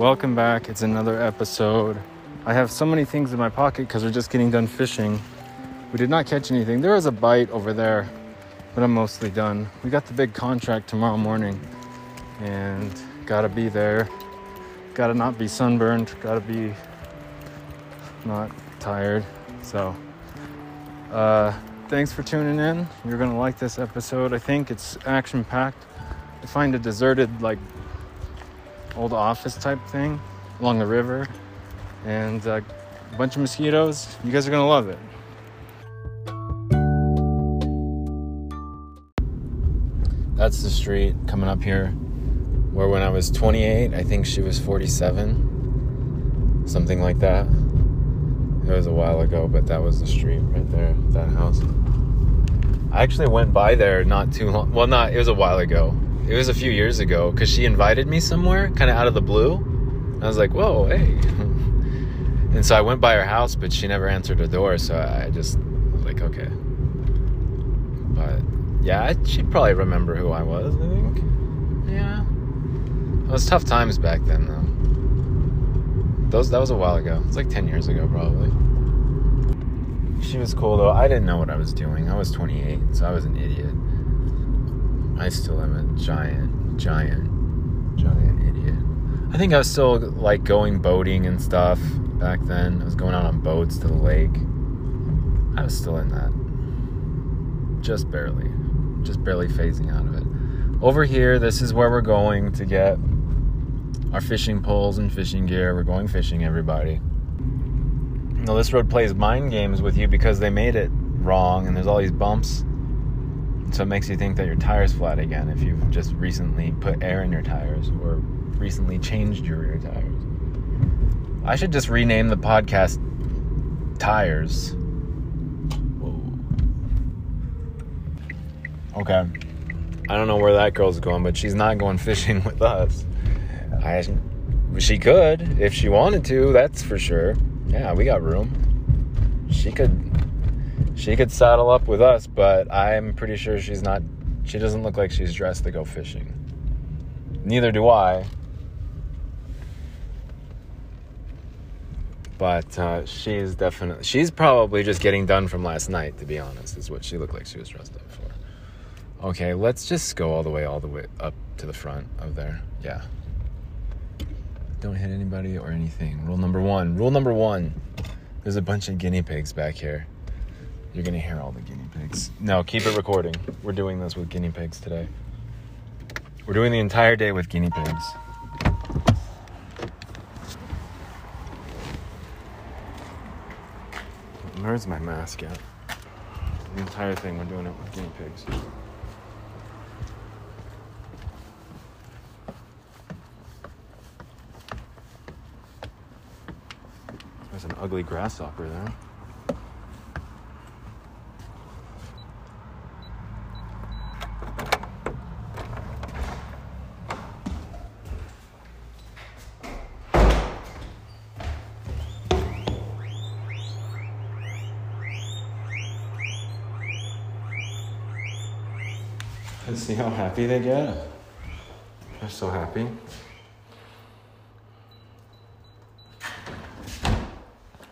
welcome back. It's another episode. I have so many things in my pocket because we're just getting done fishing. We did not catch anything. There was a bite over there, but I'm mostly done. We got the big contract tomorrow morning and gotta be there. Gotta not be sunburned, gotta be not tired. So, uh, thanks for tuning in. You're gonna like this episode. I think it's action packed. I find a deserted, like, old office type thing along the river and uh, a bunch of mosquitoes. You guys are gonna love it. That's the street coming up here where when I was 28, I think she was 47, something like that. It was a while ago, but that was the street right there, that house. I actually went by there not too long. Well, not, it was a while ago. It was a few years ago because she invited me somewhere kind of out of the blue. I was like, whoa, hey. and so I went by her house, but she never answered the door. So I just was like, okay. But yeah, she'd probably remember who I was, I think. Yeah. It was tough times back then, though. Those, that was a while ago. It's like 10 years ago, probably. She was cool, though. I didn't know what I was doing. I was 28, so I was an idiot. I still am a giant, giant, giant idiot. I think I was still like going boating and stuff back then. I was going out on boats to the lake. I was still in that. Just barely. Just barely phasing out of it. Over here, this is where we're going to get our fishing poles and fishing gear. We're going fishing, everybody. Now, this road plays mind games with you because they made it wrong and there's all these bumps so it makes you think that your tire's flat again if you've just recently put air in your tires or recently changed your rear tires. I should just rename the podcast Tires. Okay. I don't know where that girl's going, but she's not going fishing with us. I she could if she wanted to, that's for sure. Yeah, we got room. She could she could saddle up with us, but I'm pretty sure she's not. She doesn't look like she's dressed to go fishing. Neither do I. But uh, she's definitely. She's probably just getting done from last night, to be honest, is what she looked like she was dressed up for. Okay, let's just go all the way, all the way up to the front of there. Yeah. Don't hit anybody or anything. Rule number one. Rule number one. There's a bunch of guinea pigs back here. You're gonna hear all the guinea pigs. No, keep it recording. We're doing this with guinea pigs today. We're doing the entire day with guinea pigs. Where's my mask at? The entire thing, we're doing it with guinea pigs. There's an ugly grasshopper there. See how happy they get? They're so happy.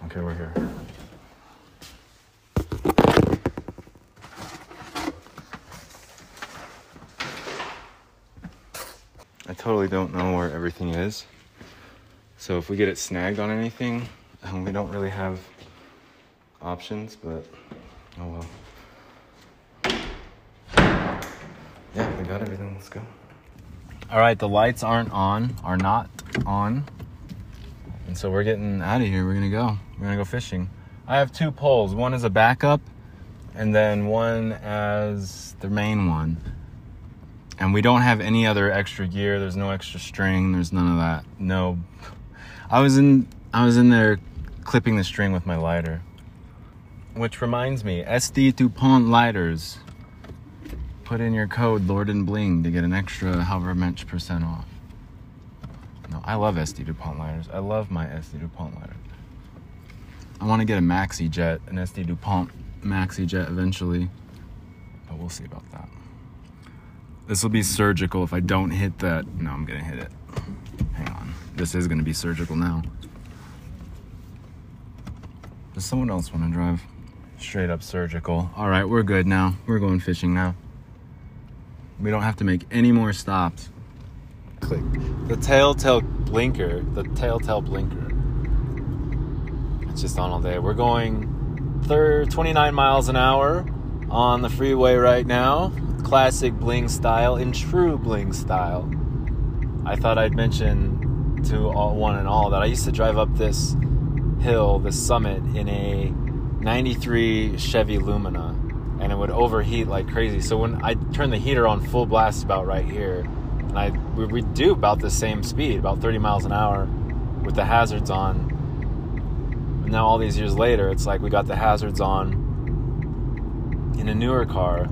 Okay, we're here. I totally don't know where everything is. So if we get it snagged on anything, um, we don't really have options, but oh well. Yeah, we got everything. Let's go. All right, the lights aren't on, are not on. And so we're getting out of here. We're going to go. We're going to go fishing. I have two poles. One is a backup, and then one as the main one. And we don't have any other extra gear. There's no extra string. There's none of that. No. I was in I was in there clipping the string with my lighter. Which reminds me, S.T. Dupont lighters put in your code Lord and Bling to get an extra however much percent off. No, I love S.T. Dupont lighters. I love my S.T. Dupont lighter. I want to get a Maxi Jet, an S.T. Dupont Maxi Jet eventually, but we'll see about that. This will be surgical if I don't hit that. No, I'm gonna hit it. Hang on. this is to be surgical now. Does someone else want to drive? Straight up surgical. All right, we're good now. We're going fishing now. We don't have to make any more stops. Click. The telltale blinker, the telltale blinker. It's just on all day. We're going third 29 miles an hour on the freeway right now. Classic bling style, in true bling style. I thought I'd mention to all, one and all that I used to drive up this hill, this summit, in a 93 Chevy Lumina, and it would overheat like crazy. So when I turn the heater on full blast about right here, and I we, we do about the same speed, about 30 miles an hour, with the hazards on. Now all these years later, it's like we got the hazards on in a newer car,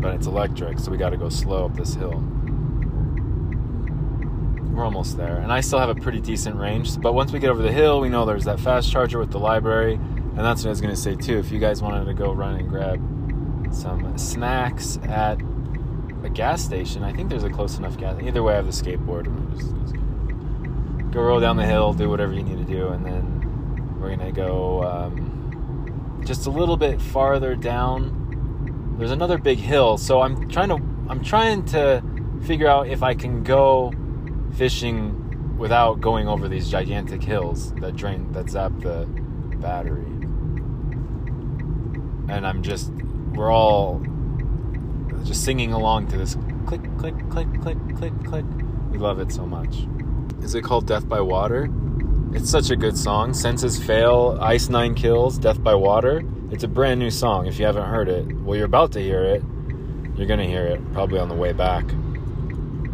but it's electric, so we got to go slow up this hill. We're almost there, and I still have a pretty decent range. But once we get over the hill, we know there's that fast charger with the library, and that's what I was going to say too. If you guys wanted to go run and grab some snacks at a gas station, I think there's a close enough gas. Either way, I have the skateboard. Just, just go roll down the hill, do whatever you need to do, and then we're gonna go. Um, just a little bit farther down there's another big hill so i'm trying to i'm trying to figure out if i can go fishing without going over these gigantic hills that drain that zap the battery and i'm just we're all just singing along to this click click click click click click we love it so much is it called death by water it's such a good song. Senses Fail, Ice Nine Kills, Death by Water. It's a brand new song. If you haven't heard it, well, you're about to hear it. You're going to hear it probably on the way back.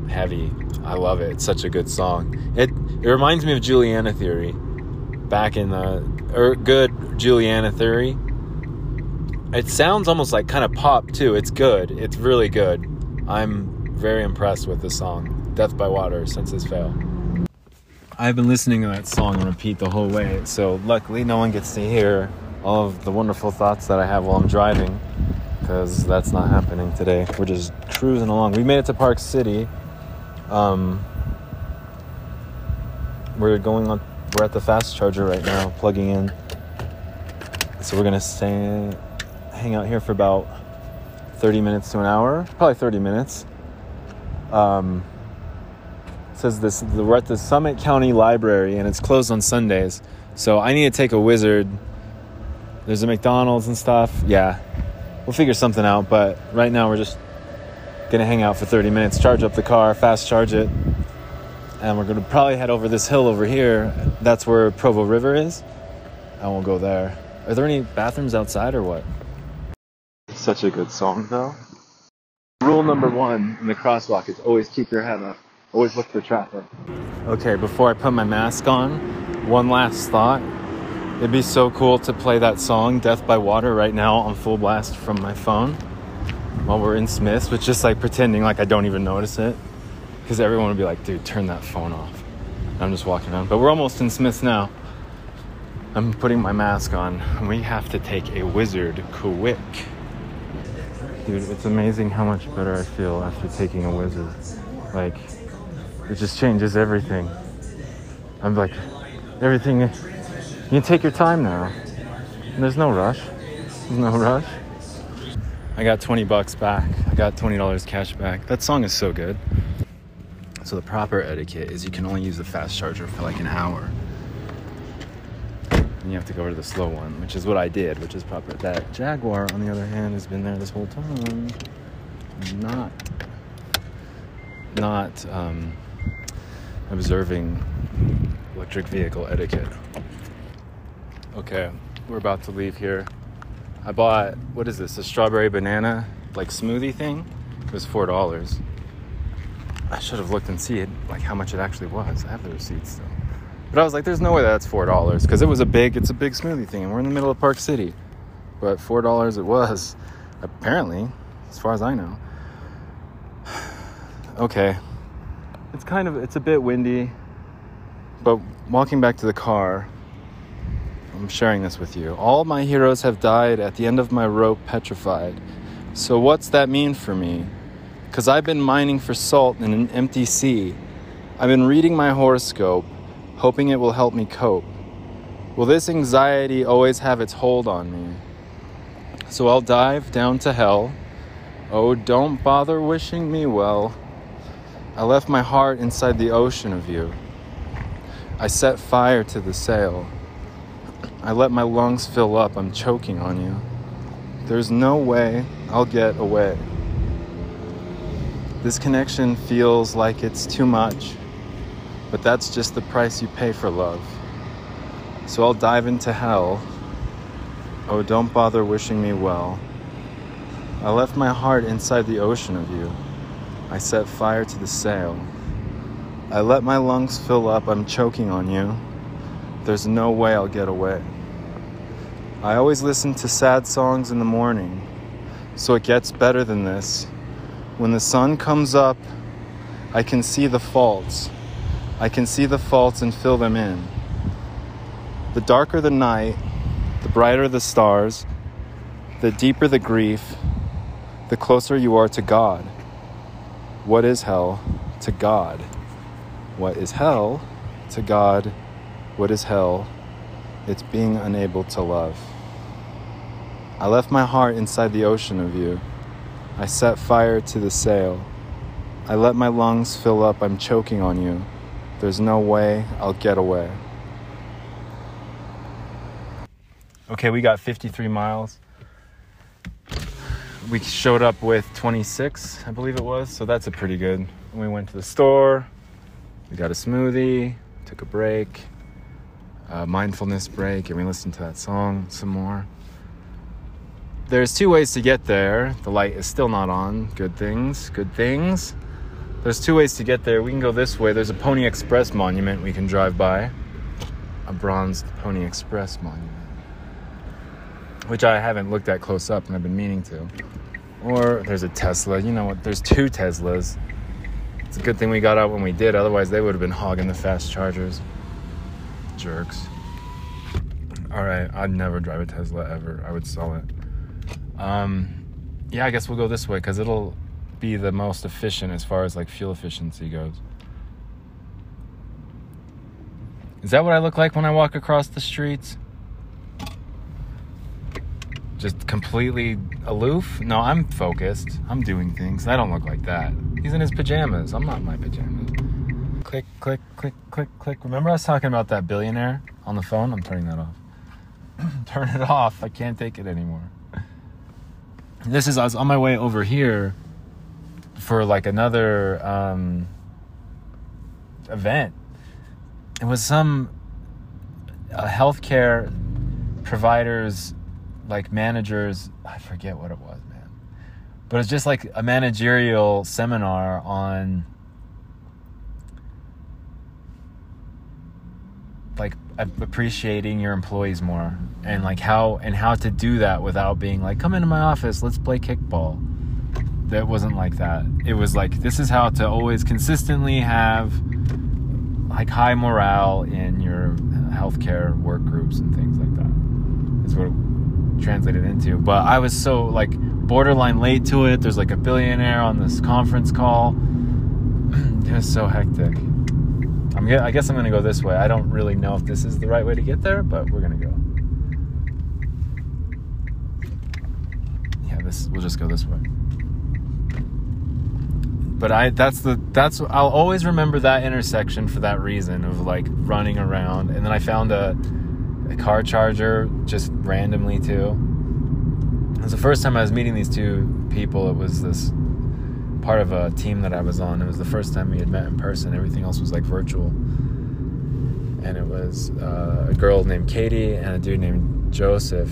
Heavy. I love it. It's such a good song. It, it reminds me of Juliana Theory. Back in the er, good Juliana Theory. It sounds almost like kind of pop too. It's good. It's really good. I'm very impressed with the song. Death by Water, Senses Fail. I've been listening to that song on repeat the whole way, so luckily no one gets to hear all of the wonderful thoughts that I have while I'm driving, because that's not happening today. We're just cruising along. We made it to Park City. Um, we're going on. We're at the fast charger right now, plugging in. So we're gonna stay, hang out here for about 30 minutes to an hour, probably 30 minutes. Um, says this we're at the Summit County Library and it's closed on Sundays. So I need to take a wizard. There's a McDonald's and stuff. Yeah. We'll figure something out, but right now we're just gonna hang out for 30 minutes, charge up the car, fast charge it, and we're gonna probably head over this hill over here. That's where Provo River is. I won't go there. Are there any bathrooms outside or what? Such a good song though. Rule number one in the crosswalk is always keep your head up. Always look for traffic. Okay, before I put my mask on, one last thought. It'd be so cool to play that song, Death by Water, right now on full blast from my phone while we're in Smith's, but just like pretending like I don't even notice it. Because everyone would be like, dude, turn that phone off. I'm just walking around. But we're almost in Smith's now. I'm putting my mask on. We have to take a wizard quick. Dude, it's amazing how much better I feel after taking a wizard. Like, it just changes everything. I'm like, everything, you can take your time now. There's no rush. No rush. I got 20 bucks back. I got $20 cash back. That song is so good. So the proper etiquette is you can only use the fast charger for like an hour. And you have to go to the slow one, which is what I did, which is proper. That Jaguar, on the other hand, has been there this whole time. Not, not, um, observing electric vehicle etiquette. Okay, we're about to leave here. I bought, what is this, a strawberry banana like smoothie thing? It was $4. I should have looked and see it, like how much it actually was. I have the receipt still. But I was like, there's no way that's $4 because it was a big, it's a big smoothie thing and we're in the middle of Park City. But $4 it was, apparently, as far as I know. okay, it's kind of it's a bit windy but walking back to the car i'm sharing this with you. All my heroes have died at the end of my rope petrified. So what's that mean for me? Because i've been mining for salt in an empty sea. I've been reading my horoscope, hoping it will help me cope. Will this anxiety always have its hold on me? So I'll dive down to hell. Oh, don't bother wishing me well. I left my heart inside the ocean of you. I set fire to the sail. I let my lungs fill up. I'm choking on you. There's no way I'll get away. This connection feels like it's too much, but that's just the price you pay for love. So I'll dive into hell. Oh, don't bother wishing me well. I left my heart inside the ocean of you. I set fire to the sail. I let my lungs fill up. I'm choking on you. There's no way I'll get away. I always listen to sad songs in the morning, so it gets better than this. When the sun comes up, I can see the faults. I can see the faults and fill them in. The darker the night, the brighter the stars, the deeper the grief, the closer you are to God. What is hell to God? What is hell to God? What is hell? It's being unable to love. I left my heart inside the ocean of you. I set fire to the sail. I let my lungs fill up. I'm choking on you. There's no way I'll get away. Okay, we got 53 miles. We showed up with 26, I believe it was, so that's a pretty good. We went to the store, we got a smoothie, took a break, a mindfulness break, and we listened to that song some more. There's two ways to get there. The light is still not on. Good things, good things. There's two ways to get there. We can go this way. There's a Pony Express monument we can drive by. A bronzed Pony Express monument. Which I haven't looked at close up and I've been meaning to. Or there's a Tesla. You know what? There's two Teslas. It's a good thing we got out when we did, otherwise, they would have been hogging the fast chargers. Jerks. Alright, I'd never drive a Tesla ever. I would sell it. Um, yeah, I guess we'll go this way because it'll be the most efficient as far as like fuel efficiency goes. Is that what I look like when I walk across the streets? Just completely aloof? No, I'm focused. I'm doing things. I don't look like that. He's in his pajamas. I'm not in my pajamas. Click, click, click, click, click. Remember I was talking about that billionaire on the phone? I'm turning that off. Turn it off. I can't take it anymore. This is I was on my way over here for like another um, event. It was some uh, healthcare providers, like managers. I forget what it was, man. But it's just like a managerial seminar on like appreciating your employees more and like how and how to do that without being like come into my office let's play kickball that wasn't like that it was like this is how to always consistently have like high morale in your healthcare work groups and things like that. that is what it translated into but i was so like borderline late to it there's like a billionaire on this conference call it was so hectic I'm, I guess I'm gonna go this way. I don't really know if this is the right way to get there, but we're gonna go. Yeah, this. We'll just go this way. But I. That's the. That's. I'll always remember that intersection for that reason of like running around, and then I found a, a car charger just randomly too. It was the first time I was meeting these two people. It was this part of a team that I was on. It was the first time we had met in person. Everything else was like virtual. And it was uh, a girl named Katie and a dude named Joseph.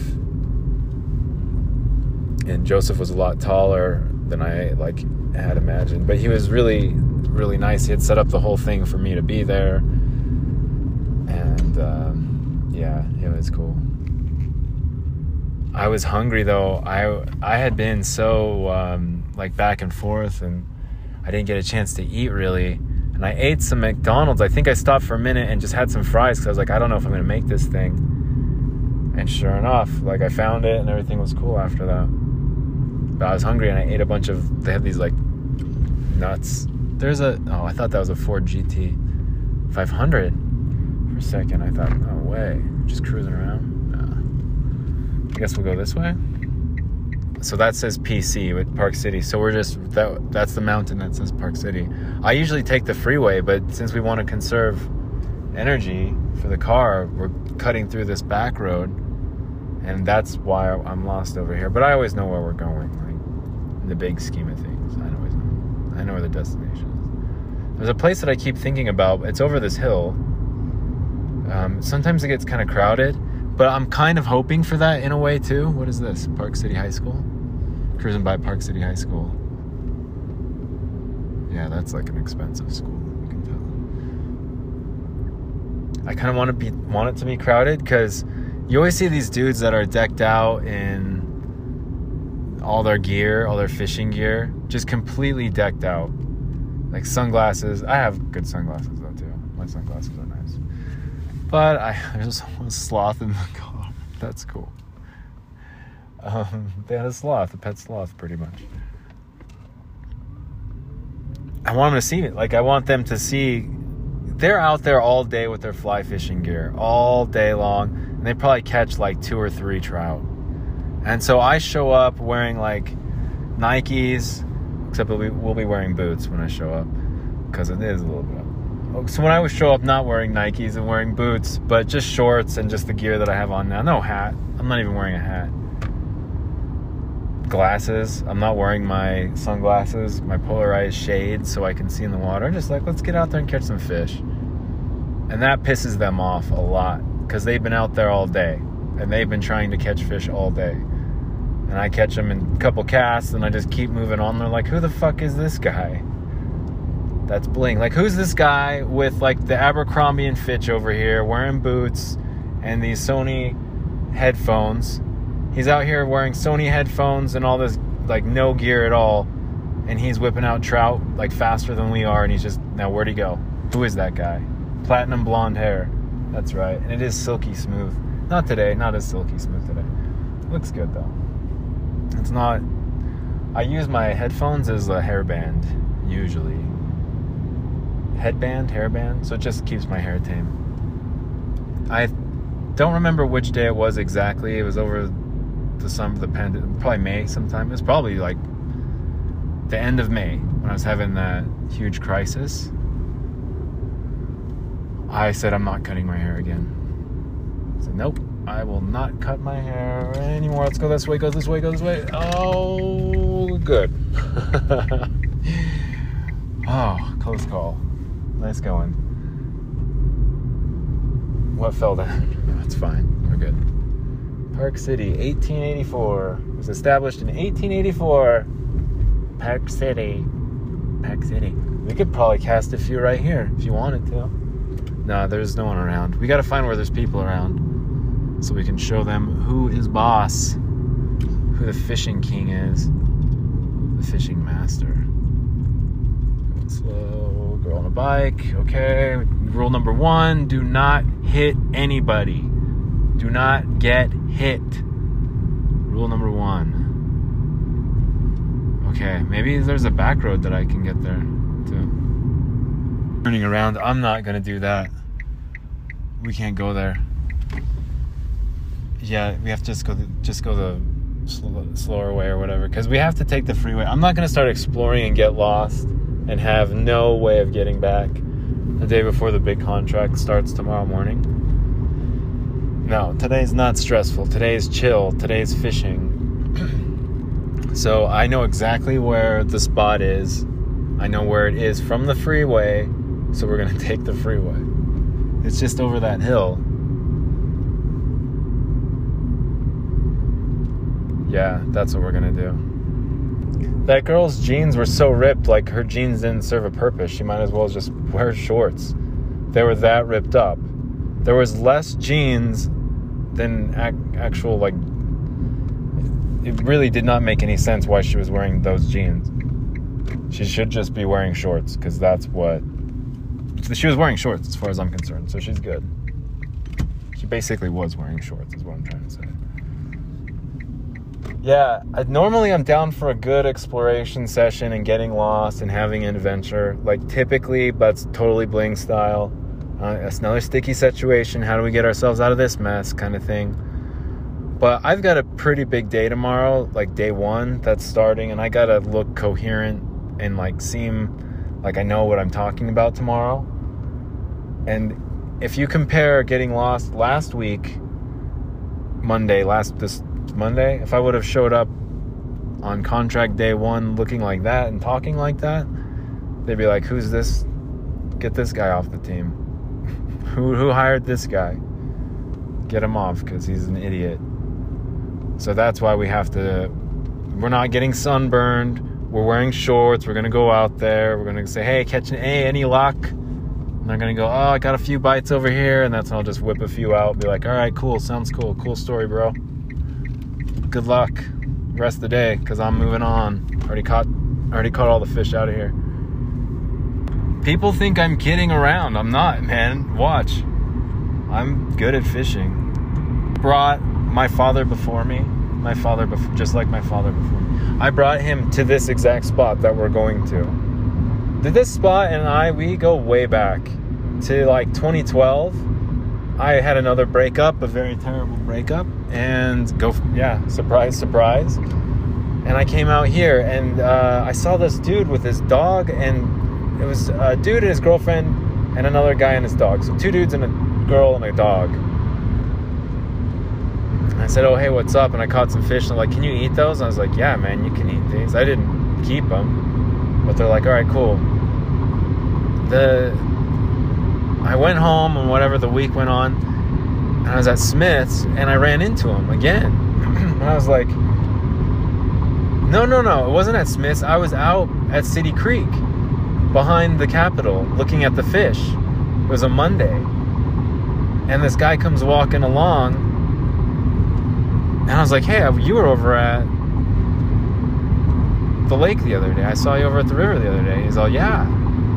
And Joseph was a lot taller than I like had imagined, but he was really, really nice. He had set up the whole thing for me to be there, and um, yeah, it was cool. I was hungry though. I I had been so um, like back and forth, and I didn't get a chance to eat really. And I ate some McDonald's. I think I stopped for a minute and just had some fries because I was like, I don't know if I'm gonna make this thing. And sure enough, like I found it and everything was cool after that. But I was hungry and I ate a bunch of. They have these like nuts There's a. Oh, I thought that was a Ford GT 500. For a second, I thought, no way. Just cruising around. I guess we'll go this way. So that says PC with Park City. So we're just that. That's the mountain that says Park City. I usually take the freeway, but since we want to conserve energy for the car, we're cutting through this back road, and that's why I'm lost over here. But I always know where we're going. The big scheme of things, I know. I know where the destination is. There's a place that I keep thinking about. It's over this hill. Um, sometimes it gets kind of crowded, but I'm kind of hoping for that in a way too. What is this? Park City High School. Cruising by Park City High School. Yeah, that's like an expensive school. You can tell. I kind of want to be want it to be crowded because you always see these dudes that are decked out in all their gear, all their fishing gear, just completely decked out, like sunglasses. I have good sunglasses though too. My sunglasses are nice, but I there's a sloth in the car. That's cool. Um, they had a sloth, a pet sloth, pretty much. I want them to see it. Like I want them to see they're out there all day with their fly fishing gear, all day long, and they probably catch like two or three trout. And so I show up wearing like Nikes, except we'll be, we'll be wearing boots when I show up because it is a little bit. Up. Oh, so when I would show up not wearing Nikes and wearing boots, but just shorts and just the gear that I have on now, no hat. I'm not even wearing a hat glasses. I'm not wearing my sunglasses, my polarized shades so I can see in the water. I'm just like, let's get out there and catch some fish. And that pisses them off a lot because they've been out there all day and they've been trying to catch fish all day. And I catch them in a couple casts and I just keep moving on. They're like, who the fuck is this guy? That's bling. Like, who's this guy with like the Abercrombie and Fitch over here wearing boots and these Sony headphones? He's out here wearing Sony headphones and all this like no gear at all, and he's whipping out trout like faster than we are. And he's just now where'd he go? Who is that guy? Platinum blonde hair. That's right, and it is silky smooth. Not today, not as silky smooth today. Looks good though. It's not. I use my headphones as a hairband usually. Headband, hairband, so it just keeps my hair tame. I don't remember which day it was exactly. It was over the summer, of the pandemic, probably May sometime. It was probably like the end of May when I was having that huge crisis. I said, I'm not cutting my hair again. I said, nope, I will not cut my hair anymore. Let's go this way, go this way, go this way. Oh, good. oh, close call. Nice going. What fell down? That's fine. We're good. Park City, 1884. It was established in 1884. Park City. Park City. We could probably cast a few right here if you wanted to. No, there's no one around. We gotta find where there's people around so we can show them who is boss, who the fishing king is, the fishing master. Slow, girl on a bike. Okay. Rule number one do not hit anybody. Do not get hit. Rule number one. Okay, maybe there's a back road that I can get there too. Turning around, I'm not gonna do that. We can't go there. Yeah, we have to just go the, just go the slow, slower way or whatever because we have to take the freeway. I'm not gonna start exploring and get lost and have no way of getting back the day before the big contract starts tomorrow morning. No, today's not stressful. Today's chill. Today's fishing. so I know exactly where the spot is. I know where it is from the freeway. So we're going to take the freeway. It's just over that hill. Yeah, that's what we're to do. That girl's jeans were so ripped, like her jeans didn't serve a purpose. She might as well just wear shorts. They were that ripped up. There was less jeans than ac- actual like it really did not make any sense why she was wearing those jeans. She should just be wearing shorts because that's what she was wearing shorts as far as I'm concerned. So she's good. She basically was wearing shorts is what I'm trying to say. Yeah, I, normally I'm down for a good exploration session and getting lost and having an adventure. Like typically, but totally bling style. Uh, it's another sticky situation. How do we get ourselves out of this mess, kind of thing. But I've got a pretty big day tomorrow, like day one that's starting, and I gotta look coherent and like seem like I know what I'm talking about tomorrow. And if you compare getting lost last week, Monday, last this Monday, if I would have showed up on contract day one looking like that and talking like that, they'd be like, "Who's this? Get this guy off the team. who who hired this guy? Get him off because he's an idiot." So that's why we have to. We're not getting sunburned. We're wearing shorts. We're gonna go out there. We're gonna say, "Hey, catch an A, any luck?" And they're gonna go, "Oh, I got a few bites over here," and that's when I'll just whip a few out. Be like, "All right, cool. Sounds cool. Cool story, bro." Good luck rest of the day because I'm moving on. Already caught already caught all the fish out of here. People think I'm kidding around. I'm not, man. Watch. I'm good at fishing. Brought my father before me. My father just like my father before me. I brought him to this exact spot that we're going to. Did this spot and I we go way back to like 2012 I had another breakup, a very terrible breakup, and go, yeah, surprise, surprise. And I came out here and uh, I saw this dude with his dog, and it was a dude and his girlfriend, and another guy and his dog. So two dudes and a girl and a dog. I said, "Oh, hey, what's up?" And I caught some fish. And they're like, "Can you eat those?" And I was like, "Yeah, man, you can eat these." I didn't keep them, but they're like, "All right, cool." The I went home and whatever the week went on, and I was at Smith's and I ran into him again. and I was like, no, no, no, it wasn't at Smith's. I was out at City Creek behind the Capitol looking at the fish. It was a Monday. And this guy comes walking along, and I was like, hey, you were over at the lake the other day. I saw you over at the river the other day. He's all, yeah.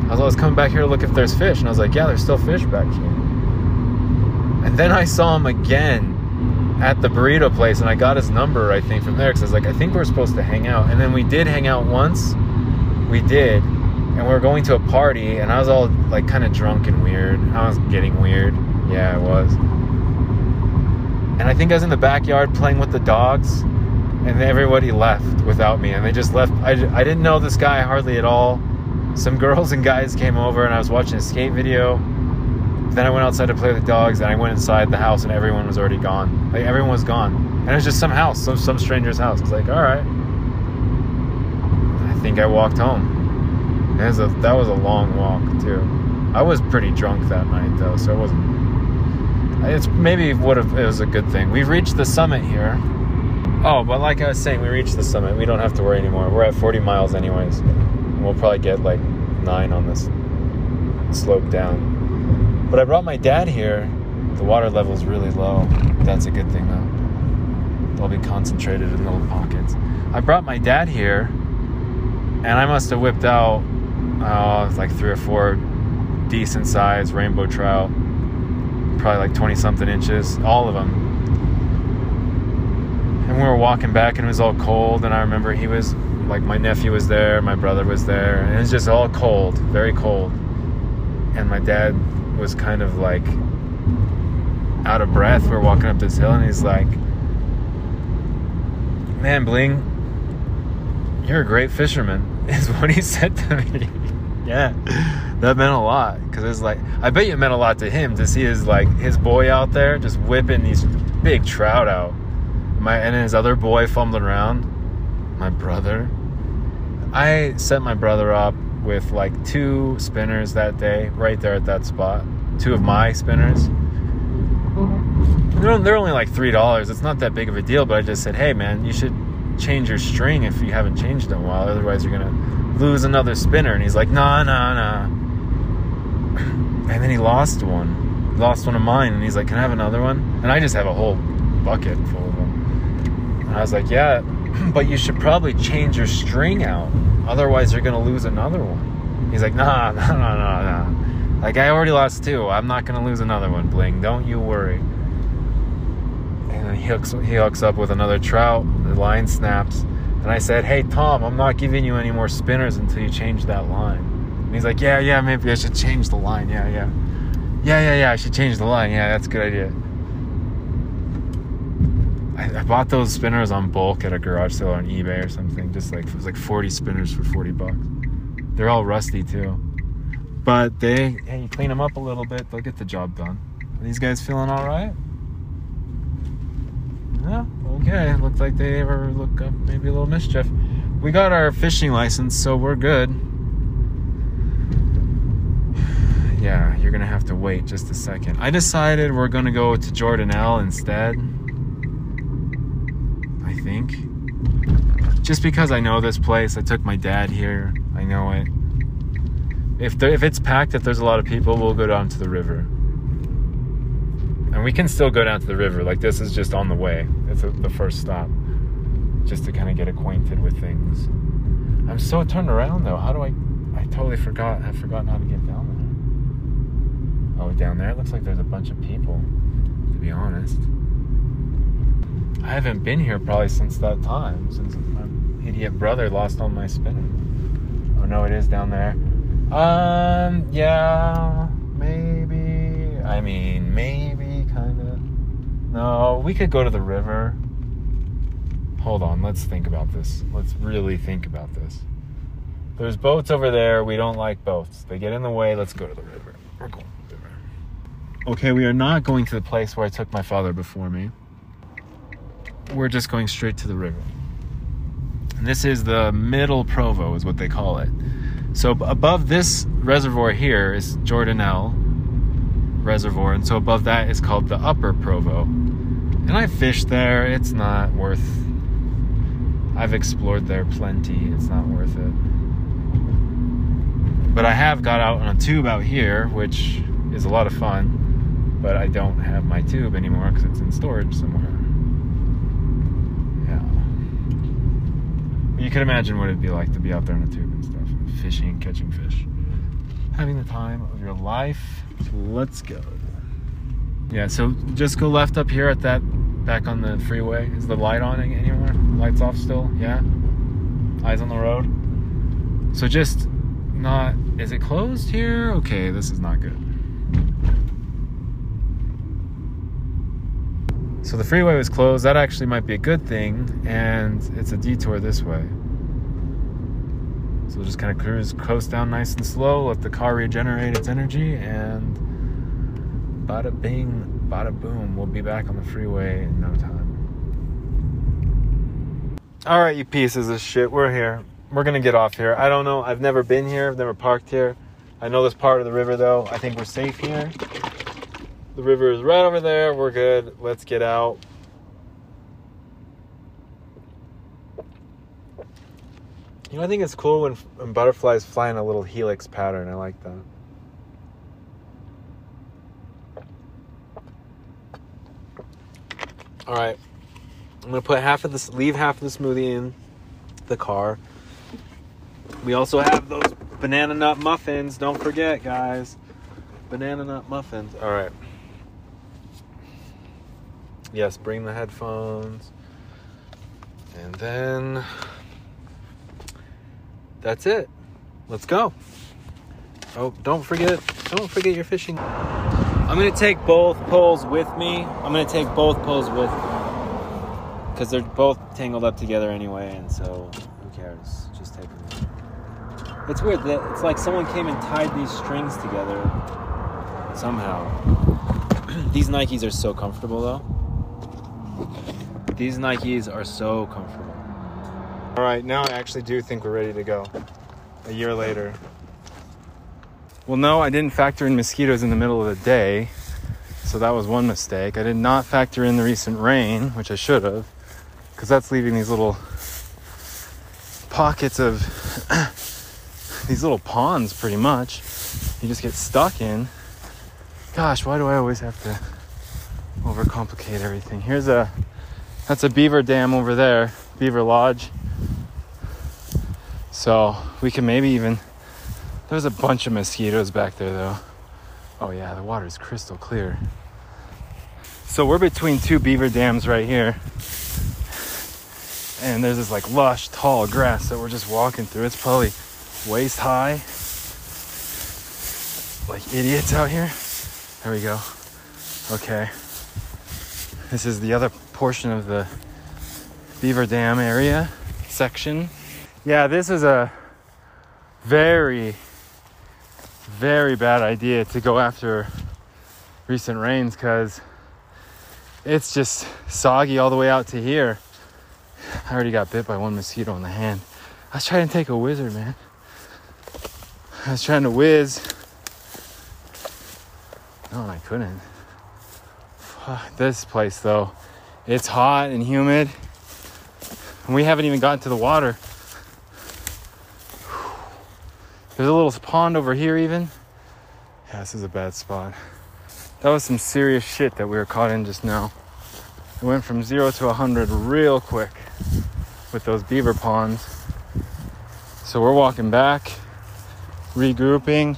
I was always oh, coming back here to look if there's fish, and I was like, yeah, there's still fish back here. And then I saw him again at the burrito place, and I got his number, I think, from there, because I was like, I think we're supposed to hang out. And then we did hang out once. We did. And we were going to a party, and I was all like kind of drunk and weird. I was getting weird. Yeah, I was. And I think I was in the backyard playing with the dogs, and everybody left without me. And they just left. I, I didn't know this guy hardly at all some girls and guys came over and I was watching a skate video. Then I went outside to play with the dogs and I went inside the house and everyone was already gone. Like everyone was gone. And it was just some house, some some stranger's house. It's like, all right. I think I walked home. Was a, that was a long walk too. I was pretty drunk that night though, so it wasn't. It's maybe would have. It was a good thing. We've reached the summit here. Oh, but like I was saying, we reached the summit. We don't have to worry anymore. We're at 40 miles anyways we'll probably get like nine on this slope down. But I brought my dad here. The water level is really low. That's a good thing though. They'll be concentrated in little pockets. I brought my dad here, and I must have whipped out uh, like three or four decent sized rainbow trout, probably like 20 something inches, all of them. And we were walking back, and it was all cold. And I remember he was like my nephew was there, my brother was there, and it's just all cold, very cold. And my dad was kind of like out of breath. We're walking up this hill, and he's like, "Man, Bling, you're a great fisherman," is what he said to me. yeah, that meant a lot because it's like I bet you it meant a lot to him to see his like his boy out there just whipping these big trout out. My and his other boy fumbling around my brother. I set my brother up with like two spinners that day, right there at that spot. Two of my spinners. They're, only like three dollars. It's not that big of a deal, but I just said, hey man, you should change your string if you haven't changed in a while. Otherwise, you're gonna lose another spinner. And he's like, nah, nah, nah. And then he lost one. He lost one of mine, and he's like, can I have another one? And I just have a whole bucket full of them. And I was like, yeah, but you should probably change your string out. Otherwise, you're going to lose another one. He's like, nah, nah, nah, nah, nah. Like, I already lost two. I'm not going to lose another one, Bling. Don't you worry. And he hooks he hooks up with another trout. The line snaps, and I said, "Hey Tom, I'm not giving you any more spinners until you change that line." And he's like, "Yeah, yeah, maybe I should change the line. Yeah, yeah, yeah, yeah, yeah. I should change the line. Yeah, that's a good idea." I, I bought those spinners on bulk at a garage sale on eBay or something. Just like it was like 40 spinners for 40 bucks. They're all rusty too, but they hey, you clean them up a little bit, they'll get the job done. Are these guys feeling all right? Yeah, okay. Looks like they ever look up maybe a little mischief. We got our fishing license, so we're good. Yeah, you're gonna have to wait just a second. I decided we're gonna go to Jordanelle instead. Think. Just because I know this place, I took my dad here. I know it. If there, if it's packed, if there's a lot of people, we'll go down to the river. And we can still go down to the river. Like this is just on the way. It's a, the first stop, just to kind of get acquainted with things. I'm so turned around though. How do I? I totally forgot. I've forgotten how to get down there. Oh, down there. It looks like there's a bunch of people. To be honest, I haven't been here probably since that time. Since my idiot brother lost all my spinning. Oh no, it is down there. Um, yeah, maybe. I mean, maybe, kind of. No, we could go to the river. Hold on, let's think about this. Let's really think about this. There's boats over there. We don't like boats. They get in the way. Let's go to the river. We're going to the river. Okay, we are not going to the place where I took my father before me. We're just going straight to the river. And this is the Middle Provo, is what they call it. So above this reservoir here is Jordanelle Reservoir, and so above that is called the Upper Provo. And I fished there. It's not worth. I've explored there plenty. It's not worth it. But I have got out on a tube out here, which is a lot of fun. But I don't have my tube anymore because it's in storage somewhere. Yeah. You could imagine what it'd be like to be out there in a tube and stuff, fishing and catching fish. Having the time of your life. So let's go. Yeah, so just go left up here at that back on the freeway. Is the light on anywhere? Lights off still? Yeah. Eyes on the road. So just not is it closed here? Okay, this is not good. So the freeway was closed. That actually might be a good thing, and it's a detour this way. So we'll just kind of cruise, coast down nice and slow, let the car regenerate its energy, and bada bing, bada boom. We'll be back on the freeway in no time. All right, you pieces of shit, we're here. We're gonna get off here. I don't know. I've never been here. I've never parked here. I know this part of the river though. I think we're safe here. The river is right over there. We're good. Let's get out. You know, I think it's cool when, when butterflies fly in a little helix pattern. I like that. All right. I'm gonna put half of this, leave half of the smoothie in the car. We also have those banana nut muffins. Don't forget, guys. Banana nut muffins. All right. Yes, bring the headphones. And then that's it. Let's go. Oh, don't forget, don't forget your fishing. I'm gonna take both poles with me. I'm gonna take both poles with me. Because they're both tangled up together anyway, and so who cares? Just take them. It's weird that it's like someone came and tied these strings together somehow. these Nikes are so comfortable though. These Nikes are so comfortable. All right, now I actually do think we're ready to go. A year later. Well, no, I didn't factor in mosquitoes in the middle of the day. So that was one mistake. I did not factor in the recent rain, which I should have, because that's leaving these little pockets of these little ponds pretty much. You just get stuck in. Gosh, why do I always have to overcomplicate everything? Here's a that's a beaver dam over there, Beaver Lodge. So we can maybe even there's a bunch of mosquitoes back there though. Oh yeah, the water is crystal clear. So we're between two beaver dams right here. And there's this like lush, tall grass that we're just walking through. It's probably waist high. Like idiots out here. There we go. Okay. This is the other portion of the Beaver Dam area section. Yeah, this is a very, very bad idea to go after recent rains because it's just soggy all the way out to here. I already got bit by one mosquito in the hand. I was trying to take a wizard, man. I was trying to whiz. No, I couldn't. This place, though, it's hot and humid. And we haven't even gotten to the water. There's a little pond over here, even. Yeah, this is a bad spot. That was some serious shit that we were caught in just now. It went from zero to 100 real quick with those beaver ponds. So we're walking back, regrouping.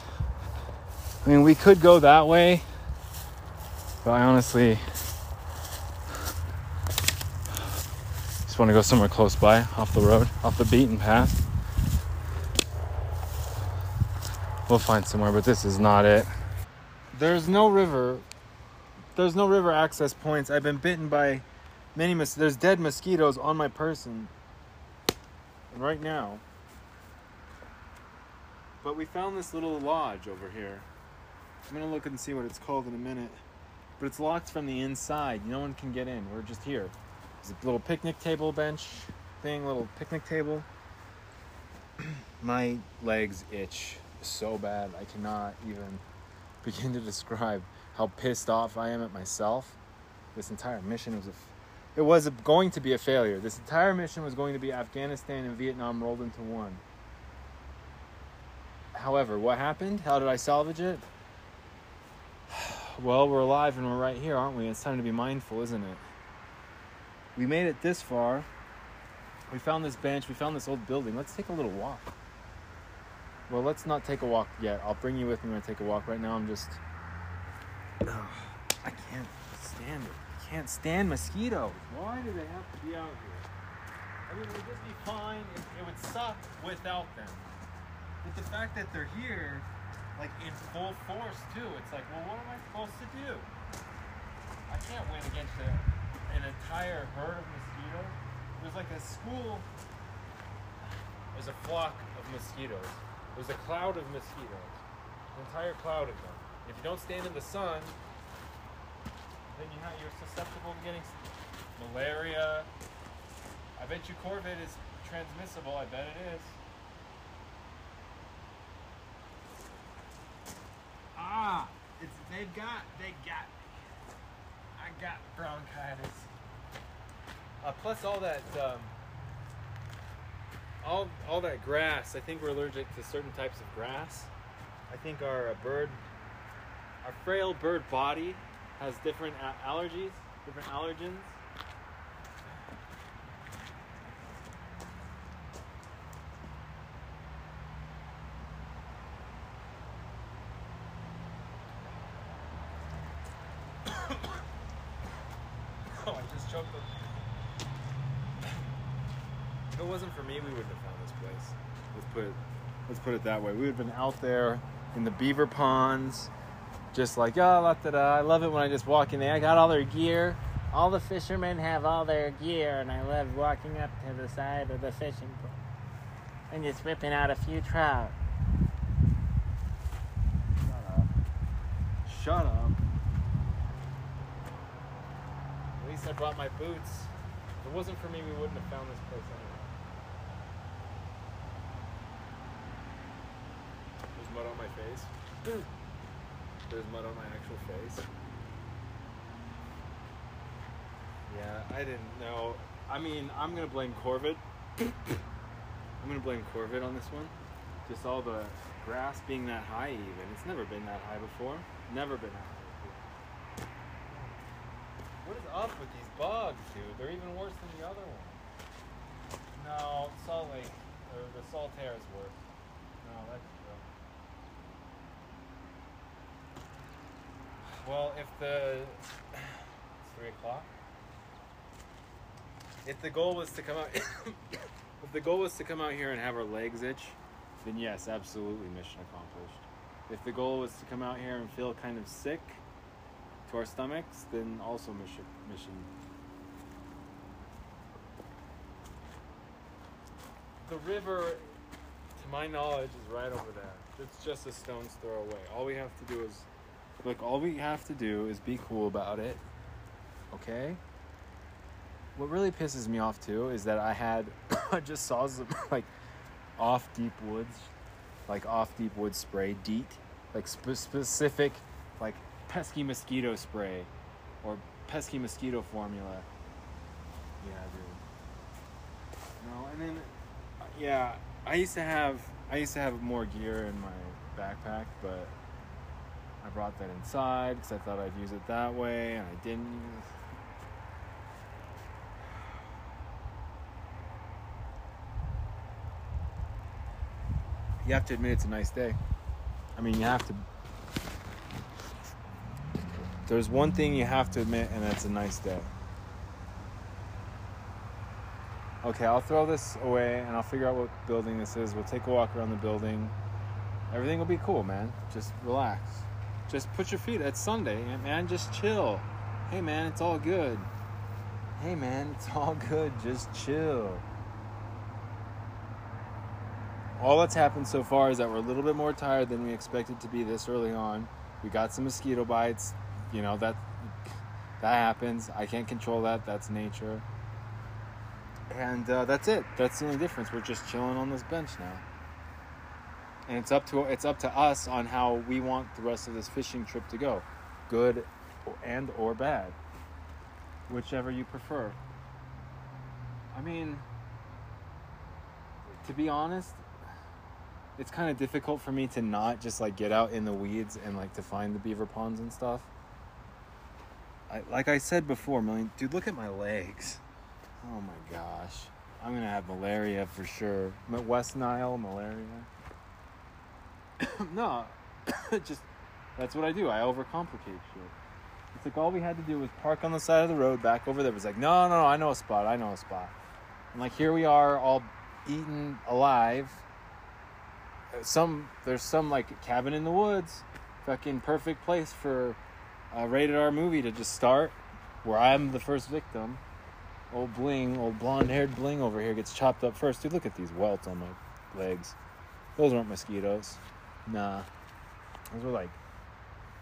I mean, we could go that way, but I honestly just want to go somewhere close by, off the road, off the beaten path. We'll find somewhere, but this is not it. There's no river. There's no river access points. I've been bitten by many mos- there's dead mosquitoes on my person right now. But we found this little lodge over here. I'm gonna look and see what it's called in a minute. But it's locked from the inside. No one can get in. We're just here. There's a little picnic table bench thing, little picnic table. My legs itch so bad. I cannot even begin to describe how pissed off I am at myself. This entire mission was a f- it was going to be a failure. This entire mission was going to be Afghanistan and Vietnam rolled into one. However, what happened? How did I salvage it? Well, we're alive and we're right here, aren't we? It's time to be mindful, isn't it? We made it this far. We found this bench, we found this old building. Let's take a little walk. Well, let's not take a walk yet. I'll bring you with me when I take a walk. Right now, I'm just. Ugh, I can't stand it. I can't stand mosquitoes. Why do they have to be out here? I mean, it would just be fine. It, it would suck without them. But the fact that they're here, like in full force too, it's like, well, what am I supposed to do? I can't win against a, an entire herd of mosquitoes. There's like a school. There's a flock of mosquitoes. There's a cloud of mosquitoes. An entire cloud of them. If you don't stand in the sun, then you have, you're susceptible to getting malaria. I bet you Corvid is transmissible. I bet it is. Ah, it's they've got they got me. I got bronchitis. Uh, plus all that um, all all that grass. I think we're allergic to certain types of grass. I think our uh, bird, our frail bird body, has different allergies, different allergens. oh, I just choked them. If it wasn't for me, we wouldn't have found this place. Let's put it, let's put it that way. We would have been out there in the beaver ponds, just like, oh, la, da, da. I love it when I just walk in there. I got all their gear. All the fishermen have all their gear, and I love walking up to the side of the fishing pool and just whipping out a few trout. Shut up. Shut up. At least I brought my boots. If it wasn't for me, we wouldn't have found this place anyway. There's mud on my face. There's mud on my actual face. Yeah, I didn't know. I mean, I'm gonna blame Corvid. I'm gonna blame Corvid on this one. Just all the grass being that high, even. It's never been that high before. Never been that high before. What is up with these bugs, dude? They're even worse than the other one. No, Salt Lake, or the Saltair is worse. No, that's true. Well, if the three o'clock. If the goal was to come out, if the goal was to come out here and have our legs itch, then yes, absolutely, mission accomplished. If the goal was to come out here and feel kind of sick to our stomachs, then also mission mission. The river, to my knowledge, is right over there. It's just a stone's throw away. All we have to do is look. All we have to do is be cool about it. Okay. What really pisses me off too is that I had I just saw some like off deep woods, like off deep wood spray, DEET, like spe- specific, like pesky mosquito spray, or pesky mosquito formula. Yeah, dude. No, and then uh, yeah, I used to have I used to have more gear in my backpack, but I brought that inside because I thought I'd use it that way, and I didn't. You have to admit it's a nice day. I mean, you have to. There's one thing you have to admit, and that's a nice day. Okay, I'll throw this away and I'll figure out what building this is. We'll take a walk around the building. Everything will be cool, man. Just relax. Just put your feet. It's Sunday, man. Just chill. Hey, man, it's all good. Hey, man, it's all good. Just chill. All that's happened so far is that we're a little bit more tired than we expected to be this early on. We got some mosquito bites. You know that that happens. I can't control that. That's nature. And uh, that's it. That's the only difference. We're just chilling on this bench now. And it's up to it's up to us on how we want the rest of this fishing trip to go, good and or bad, whichever you prefer. I mean, to be honest, it's kind of difficult for me to not just like get out in the weeds and like to find the beaver ponds and stuff. I, like I said before, million dude, look at my legs. Oh my gosh, I'm gonna have malaria for sure. West Nile malaria. no, just that's what I do. I overcomplicate shit. It's like all we had to do was park on the side of the road back over there. It was like, no, no, no, I know a spot. I know a spot. And like here we are, all eaten alive. Uh, some there's some like cabin in the woods, fucking perfect place for a rated R movie to just start, where I'm the first victim. Old bling, old blonde haired bling over here gets chopped up first. Dude, look at these welts on my legs. Those aren't mosquitoes. Nah. Those are like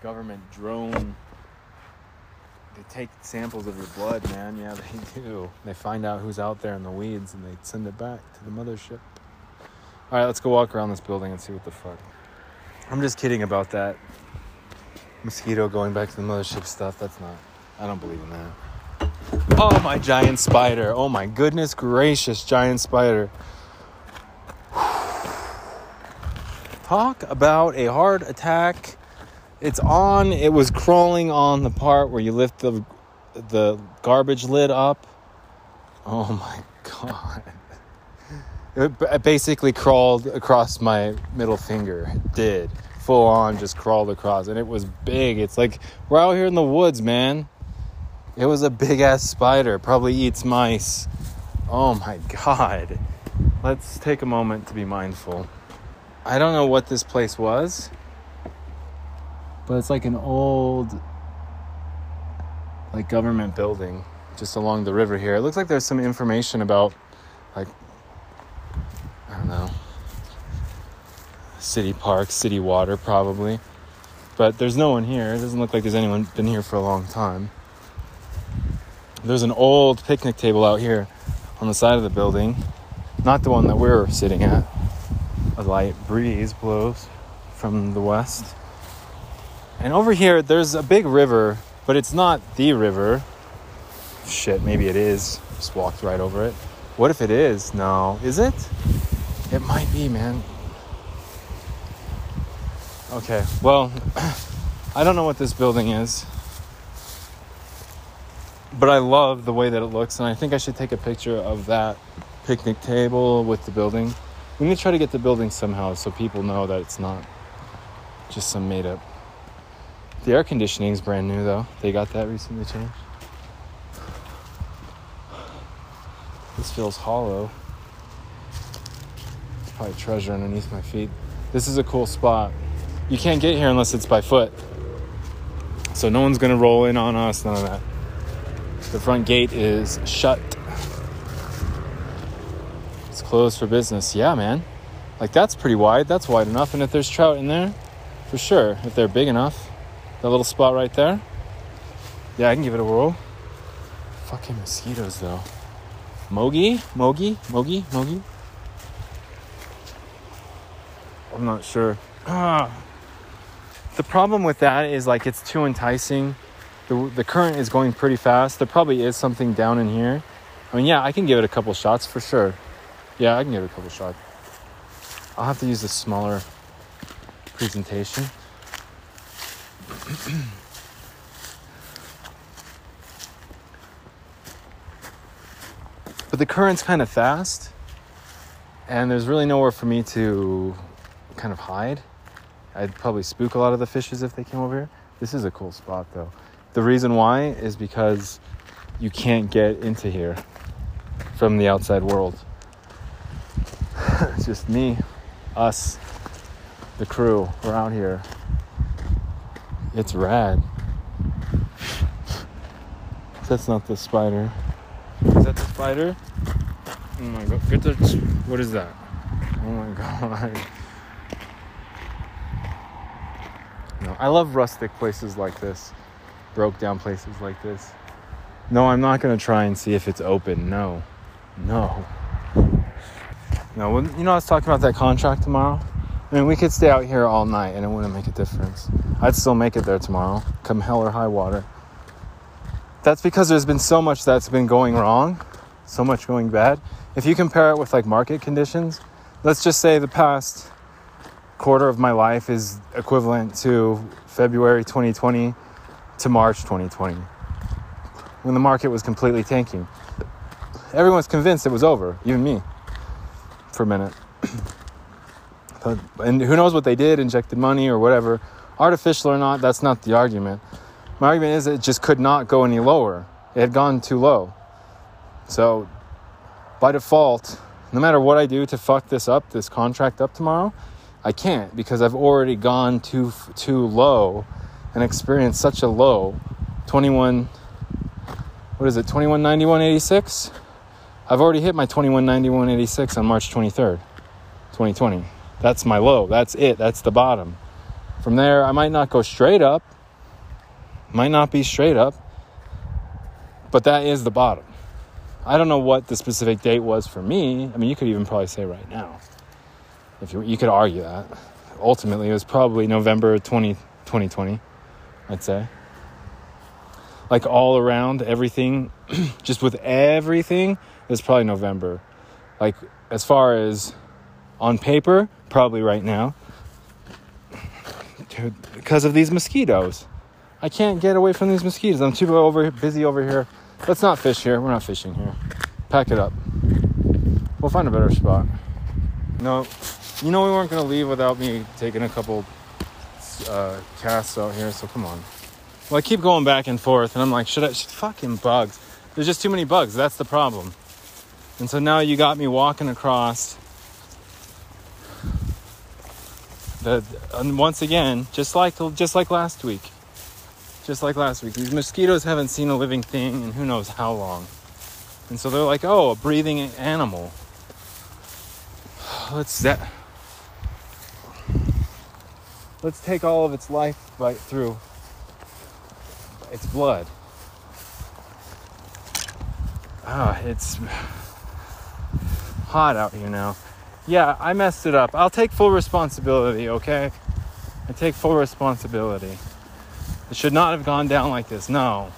government drone. They take samples of your blood, man. Yeah, they do. They find out who's out there in the weeds and they send it back to the mothership. All right, let's go walk around this building and see what the fuck. I'm just kidding about that mosquito going back to the mothership stuff. That's not. I don't believe in that. Oh, my giant spider. Oh, my goodness gracious, giant spider. Talk about a heart attack. It's on. It was crawling on the part where you lift the the garbage lid up. Oh my god. It basically crawled across my middle finger. It did. Full on just crawled across and it was big. It's like we're out here in the woods, man. It was a big ass spider, probably eats mice. Oh my god. Let's take a moment to be mindful. I don't know what this place was, but it's like an old like government building just along the river here. It looks like there's some information about like I don't know. City park, city water probably. But there's no one here. It doesn't look like there's anyone been here for a long time. There's an old picnic table out here on the side of the building, not the one that we're sitting at. A light breeze blows from the west. And over here, there's a big river, but it's not the river. Shit, maybe it is. Just walked right over it. What if it is? No. Is it? It might be, man. Okay, well, I don't know what this building is but I love the way that it looks, and I think I should take a picture of that picnic table with the building. We need to try to get the building somehow so people know that it's not just some made up. The air conditioning is brand new though. They got that recently changed. This feels hollow. There's probably treasure underneath my feet. This is a cool spot. You can't get here unless it's by foot. So no one's gonna roll in on us, none of that. The front gate is shut. Closed for business. Yeah, man. Like that's pretty wide. That's wide enough. And if there's trout in there, for sure, if they're big enough, that little spot right there, yeah, I can give it a whirl. Fucking mosquitoes, though. Mogi? Mogi? Mogi? Mogi? I'm not sure. Ah. The problem with that is like it's too enticing. The, the current is going pretty fast. There probably is something down in here. I mean, yeah, I can give it a couple shots for sure. Yeah, I can give it a couple shots. I'll have to use a smaller presentation. but the current's kind of fast, and there's really nowhere for me to kind of hide. I'd probably spook a lot of the fishes if they came over here. This is a cool spot though. The reason why is because you can't get into here from the outside world. It's just me, us, the crew. We're out here. It's rad. That's not the spider. Is that the spider? Oh my god. Get the. What is that? Oh my god. No, I love rustic places like this, broke down places like this. No, I'm not gonna try and see if it's open. No, no, no. When, you know, I was talking about that contract tomorrow. I mean, we could stay out here all night and it wouldn't make a difference. I'd still make it there tomorrow, come hell or high water. That's because there's been so much that's been going wrong, so much going bad. If you compare it with like market conditions, let's just say the past quarter of my life is equivalent to February 2020 to March 2020 when the market was completely tanking. Everyone's convinced it was over, even me, for a minute. and who knows what they did, injected money or whatever. Artificial or not, that's not the argument. My argument is it just could not go any lower. It had gone too low. So, by default, no matter what I do to fuck this up, this contract up tomorrow, I can't because I've already gone too too low and experienced such a low 21 what is it 2191.86 I've already hit my 2191.86 on March 23rd 2020 that's my low. That's it. That's the bottom. From there I might not go straight up. Might not be straight up but that is the bottom. I don't know what the specific date was for me. I mean you could even probably say right now. If you, you could argue that. Ultimately, it was probably November 20, 2020, I'd say. Like all around, everything, just with everything, it was probably November. Like, as far as on paper, probably right now. Because of these mosquitoes. I can't get away from these mosquitoes. I'm too over busy over here. Let's not fish here. We're not fishing here. Pack it up. We'll find a better spot. No, you know we weren't gonna leave without me taking a couple uh, casts out here. So come on. Well, I keep going back and forth, and I'm like, should I? Fucking bugs. There's just too many bugs. That's the problem. And so now you got me walking across. The, and once again, just like just like last week, just like last week, these mosquitoes haven't seen a living thing in who knows how long, and so they're like, oh, a breathing animal. Let's that let's take all of its life right through its blood. Ah, it's hot out here now. Yeah, I messed it up. I'll take full responsibility, okay? I take full responsibility. It should not have gone down like this. No.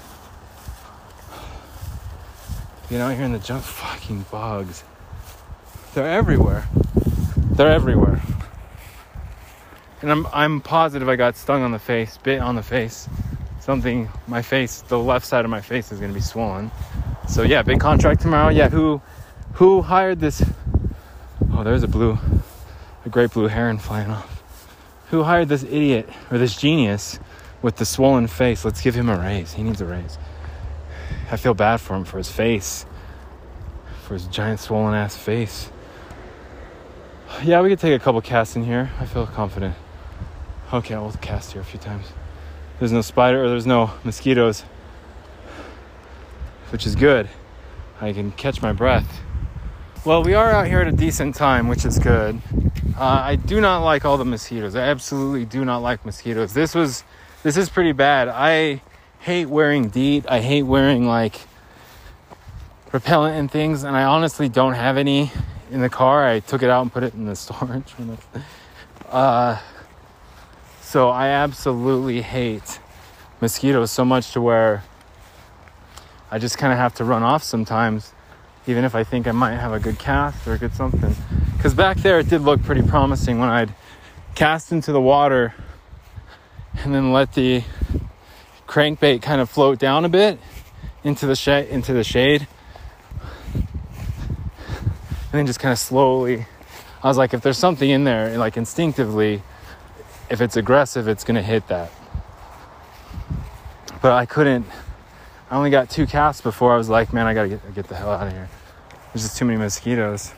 You know, here in the junk fucking bugs. They're everywhere. They're everywhere. And I'm I'm positive I got stung on the face, bit on the face. Something my face, the left side of my face is gonna be swollen. So yeah, big contract tomorrow. Yeah, who who hired this Oh, there's a blue a great blue heron flying off. Who hired this idiot or this genius with the swollen face? Let's give him a raise. He needs a raise. I feel bad for him for his face. for his giant swollen ass face. Yeah, we could take a couple casts in here. I feel confident. Okay, I'll cast here a few times. There's no spider or there's no mosquitoes, which is good. I can catch my breath. Well, we are out here at a decent time, which is good. Uh, I do not like all the mosquitoes. I absolutely do not like mosquitoes. This was, this is pretty bad. I hate wearing DEET. I hate wearing like repellent and things, and I honestly don't have any in the car. I took it out and put it in the storage. uh, so I absolutely hate mosquitoes so much to where I just kind of have to run off sometimes, even if I think I might have a good cast or a good something. Because back there it did look pretty promising when I'd cast into the water and then let the crankbait kind of float down a bit into the shade into the shade. And then just kind of slowly i was like if there's something in there like instinctively if it's aggressive it's going to hit that. But i couldn't i only got two casts before. I was like man i gotta get, get the hell out of here there's just too many mosquitoes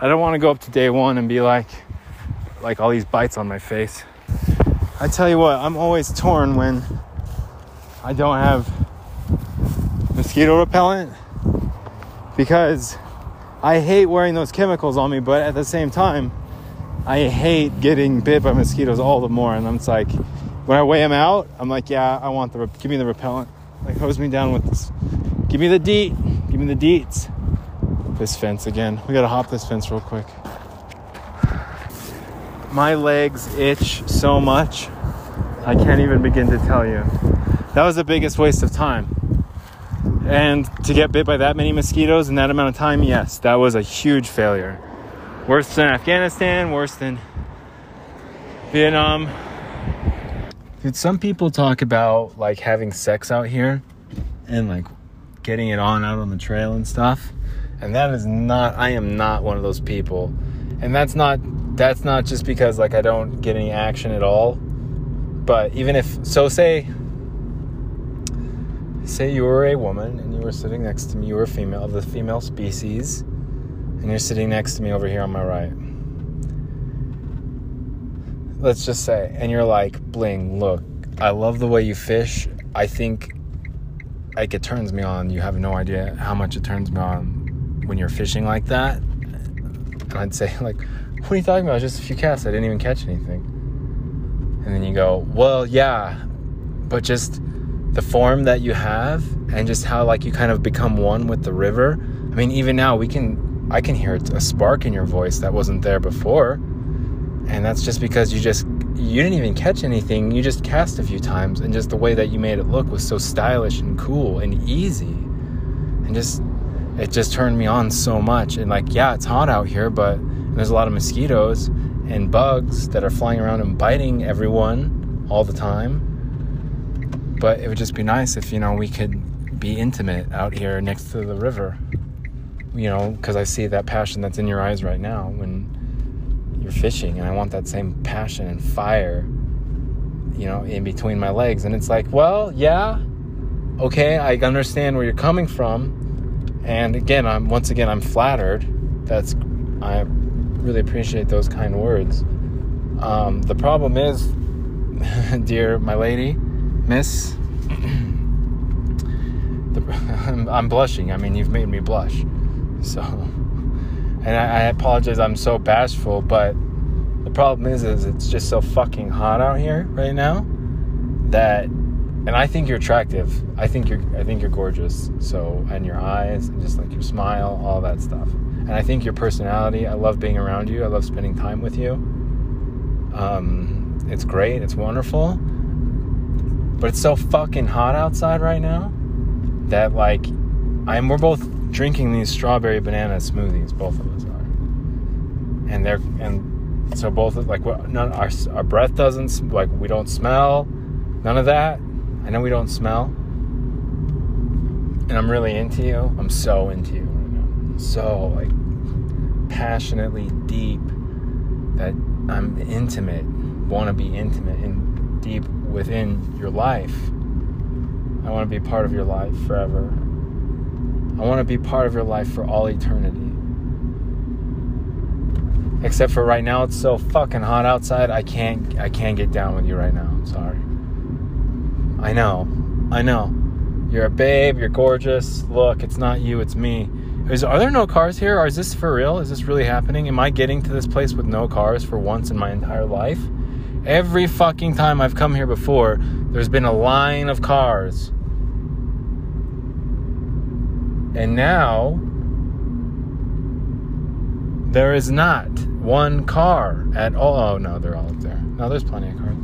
i don't want to go up to day one and be like like all these bites on my face i tell you what i'm always torn when I don't have mosquito repellent because I hate wearing those chemicals on me, but at the same time, I hate getting bit by mosquitoes all the more. And I'm just like, when I weigh them out, I'm like, yeah, I want the, give me the repellent. Like, hose me down with this. Give me the DEET. Give me the DEETs. This fence again. We gotta hop this fence real quick. My legs itch so much. I can't even begin to tell you that was the biggest waste of time. And to get bit by that many mosquitoes in that amount of time, yes, that was a huge failure. Worse than Afghanistan, worse than Vietnam. Did some people talk about like having sex out here and like getting it on out on the trail and stuff? And that is not I am not one of those people. And that's not that's not just because like I don't get any action at all. But even if so say say you were a woman and you were sitting next to me, you were a female of the female species, and you're sitting next to me over here on my right. Let's just say, and you're like, Bling, look, I love the way you fish. I think like it turns me on. You have no idea how much it turns me on when you're fishing like that. And I'd say, like, what are you talking about? Just a few casts. I didn't even catch anything. And then you go, well, yeah, but just the form that you have and just how like you kind of become one with the river. I mean, even now we can I can hear a spark in your voice that wasn't there before. And that's just because you just you didn't even catch anything. You just cast a few times and just the way that you made it look was so stylish and cool and easy. And just it just turned me on so much. And like, yeah, it's hot out here, but there's a lot of mosquitoes and bugs that are flying around and biting everyone all the time but it would just be nice if, you know, we could be intimate out here next to the river. You know, because I see that passion that's in your eyes right now when you're fishing, and I want that same passion and fire, you know, in between my legs. And it's like, well, yeah, okay, I understand where you're coming from. And again, I'm once again I'm flattered. That's I really appreciate those kind words. Um, the problem is, dear my lady, Miss, I'm blushing. I mean, you've made me blush. So, and I, I apologize. I'm so bashful, but the problem is, is it's just so fucking hot out here right now that, and I think you're attractive. I think you're, I think you're gorgeous. So, and your eyes, and just like your smile, all that stuff. And I think your personality. I love being around you. I love spending time with you. Um, it's great. It's wonderful but it's so fucking hot outside right now that like I'm we're both drinking these strawberry banana smoothies, both of us are. And they're and so both of like none our our breath doesn't like we don't smell none of that. I know we don't smell. And I'm really into you. I'm so into you right now. So like passionately deep that I'm intimate, want to be intimate and deep within your life. I want to be part of your life forever. I want to be part of your life for all eternity. Except for right now, it's so fucking hot outside. I can't. I can't get down with you right now. I'm sorry. I know. I know. You're a babe. You're gorgeous. Look, it's not you. It's me. Is, are there no cars here? Or is this for real? Is this really happening? Am I getting to this place with no cars for once in my entire life? Every fucking time I've come here before, there's been a line of cars. And now, there is not one car at all. Oh, no, they're all up there. No, there's plenty of cars.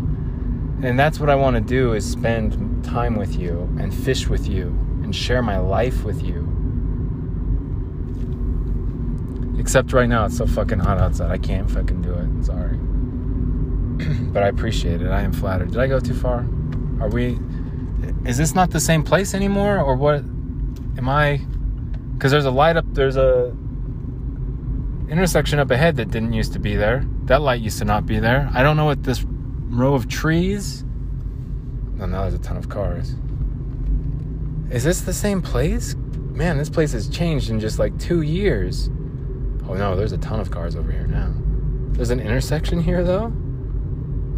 And that's what I want to do is spend time with you and fish with you and share my life with you. Except right now, it's so fucking hot outside. I can't fucking do it. Sorry. but I appreciate it. I am flattered. Did I go too far? Are we. Is this not the same place anymore? Or what? Am I. Because there's a light up. There's a. Intersection up ahead that didn't used to be there. That light used to not be there. I don't know what this row of trees. No, now there's a ton of cars. Is this the same place? Man, this place has changed in just like two years. Oh no, there's a ton of cars over here now. There's an intersection here though?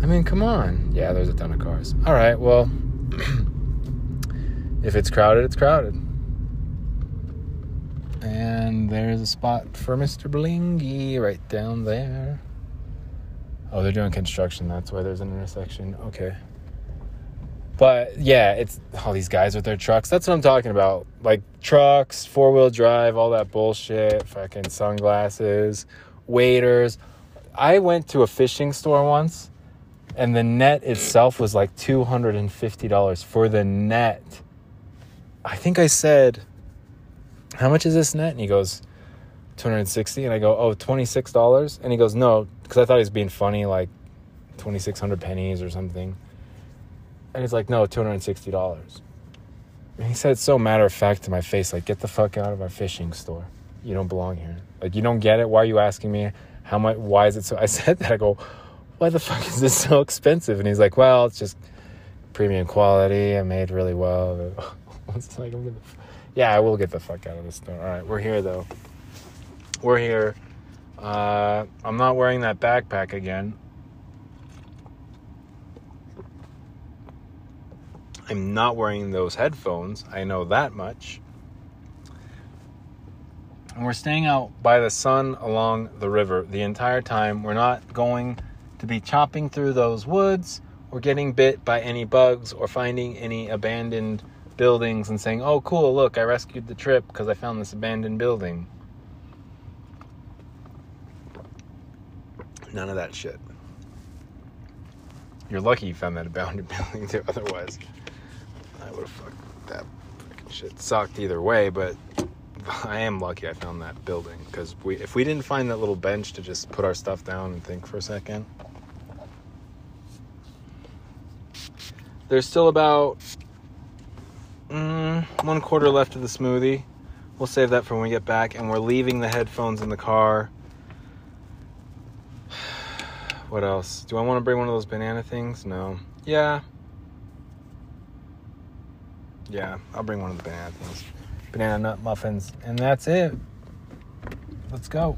I mean, come on. Yeah, there's a ton of cars. All right, well, if it's crowded, it's crowded. And there's a spot for Mr. Blingy right down there. Oh, they're doing construction. That's why there's an intersection. Okay. But yeah, it's all these guys with their trucks. That's what I'm talking about. Like trucks, four wheel drive, all that bullshit, fucking sunglasses, waders. I went to a fishing store once and the net itself was like $250 for the net. I think I said, How much is this net? And he goes, 260 and I go, "Oh, $26." And he goes, "No," because I thought he was being funny like 2600 pennies or something. And he's like, "No, $260." And he said so matter of fact to my face like, "Get the fuck out of our fishing store. You don't belong here. Like you don't get it. Why are you asking me how much why is it so I said that I go, "Why the fuck is this so expensive?" And he's like, "Well, it's just premium quality and made really well." it's like, I'm gonna, yeah, I will get the fuck out of this store. All right, we're here though we're here. Uh, I'm not wearing that backpack again. I'm not wearing those headphones. I know that much. And we're staying out by the sun along the river the entire time. We're not going to be chopping through those woods or getting bit by any bugs or finding any abandoned buildings and saying, oh, cool, look, I rescued the trip because I found this abandoned building. None of that shit. You're lucky you found that abandoned building too. Otherwise, I would have fucked that fucking shit. Sucked either way, but I am lucky I found that building because we, if we didn't find that little bench to just put our stuff down and think for a second, there's still about mm, one quarter left of the smoothie. We'll save that for when we get back, and we're leaving the headphones in the car what else? Do I want to bring one of those banana things? No. Yeah. Yeah, I'll bring one of the banana things. Banana nut muffins. And that's it. Let's go.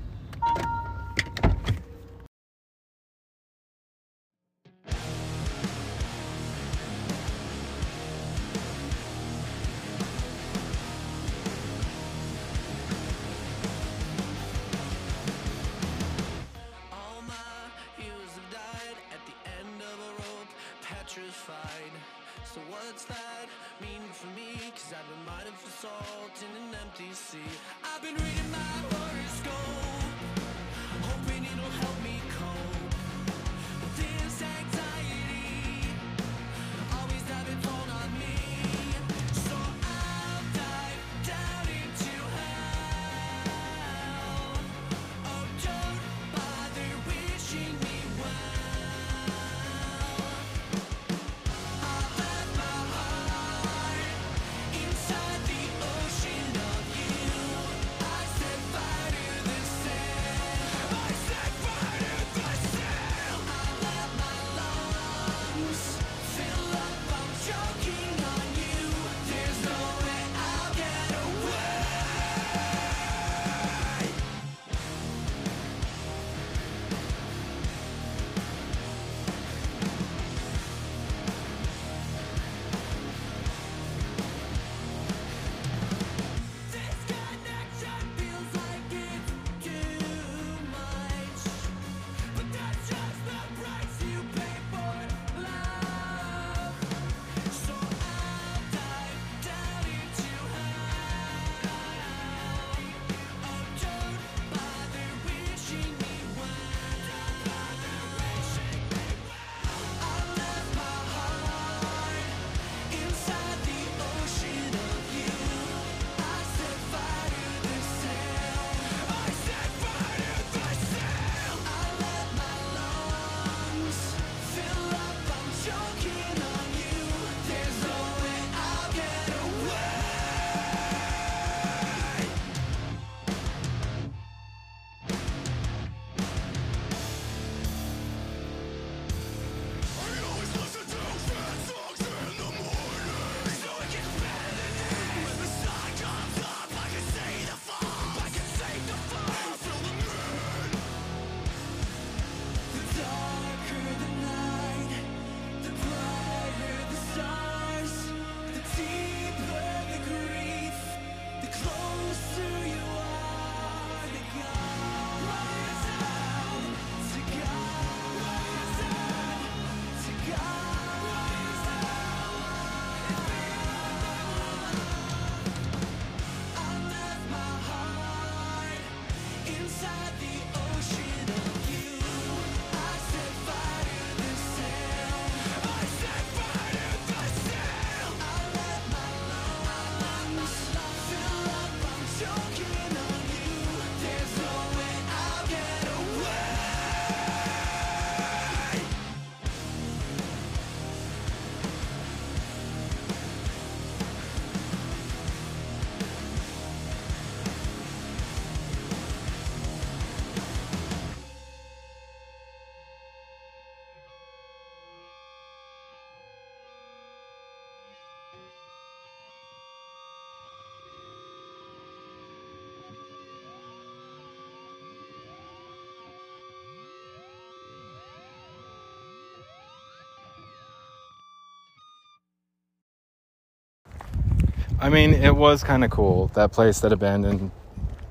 I mean, it was kind of cool. That place, that abandoned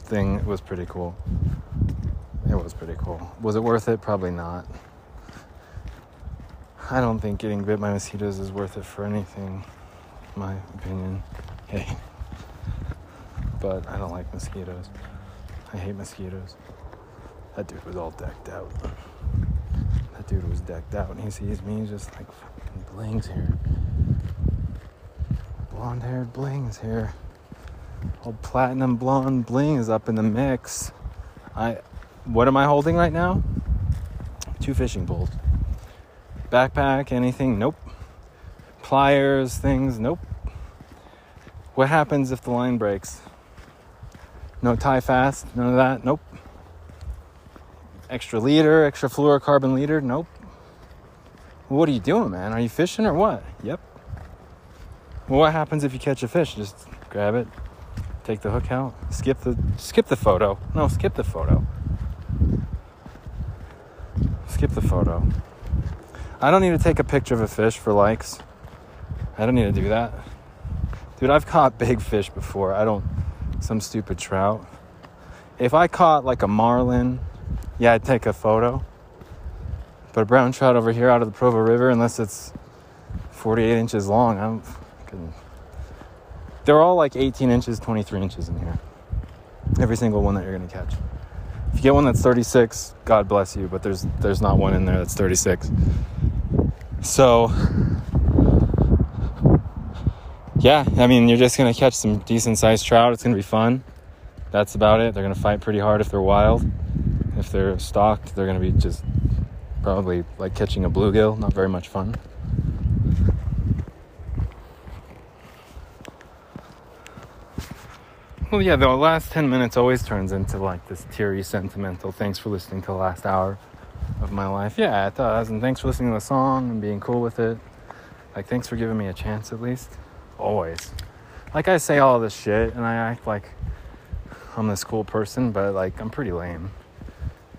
thing, was pretty cool. It was pretty cool. Was it worth it? Probably not. I don't think getting bit by mosquitoes is worth it for anything, my opinion. Hey. But I don't like mosquitoes. I hate mosquitoes. That dude was all decked out. That dude was decked out, and he sees me he's just like fucking blings here. Blonde haired blings here. Old platinum blonde bling is up in the mix. I what am I holding right now? Two fishing poles. Backpack, anything? Nope. Pliers, things? Nope. What happens if the line breaks? No tie fast, none of that? Nope. Extra leader, extra fluorocarbon leader? Nope. What are you doing, man? Are you fishing or what? Yep. Well, what happens if you catch a fish? Just grab it, take the hook out, skip the skip the photo. No, skip the photo. Skip the photo. I don't need to take a picture of a fish for likes. I don't need to do that. Dude, I've caught big fish before. I don't some stupid trout. If I caught like a marlin, yeah, I'd take a photo. But a brown trout over here out of the Provo River, unless it's 48 inches long, I'm fucking. They're all like 18 inches, 23 inches in here. Every single one that you're gonna catch. If you get one that's 36, God bless you, but there's there's not one in there that's 36. So yeah, I mean, you're just gonna catch some decent sized trout. It's gonna be fun. That's about it. They're gonna fight pretty hard if they're wild. If they're stocked, they're gonna be just probably like catching a bluegill. Not very much fun. Well, yeah, the last 10 minutes always turns into like this teary, sentimental. Thanks for listening to the last hour of my life. Yeah, it does. And thanks for listening to the song and being cool with it. Like, thanks for giving me a chance at least. Always. Like, I say all this shit and I act like I'm this cool person, but like, I'm pretty lame.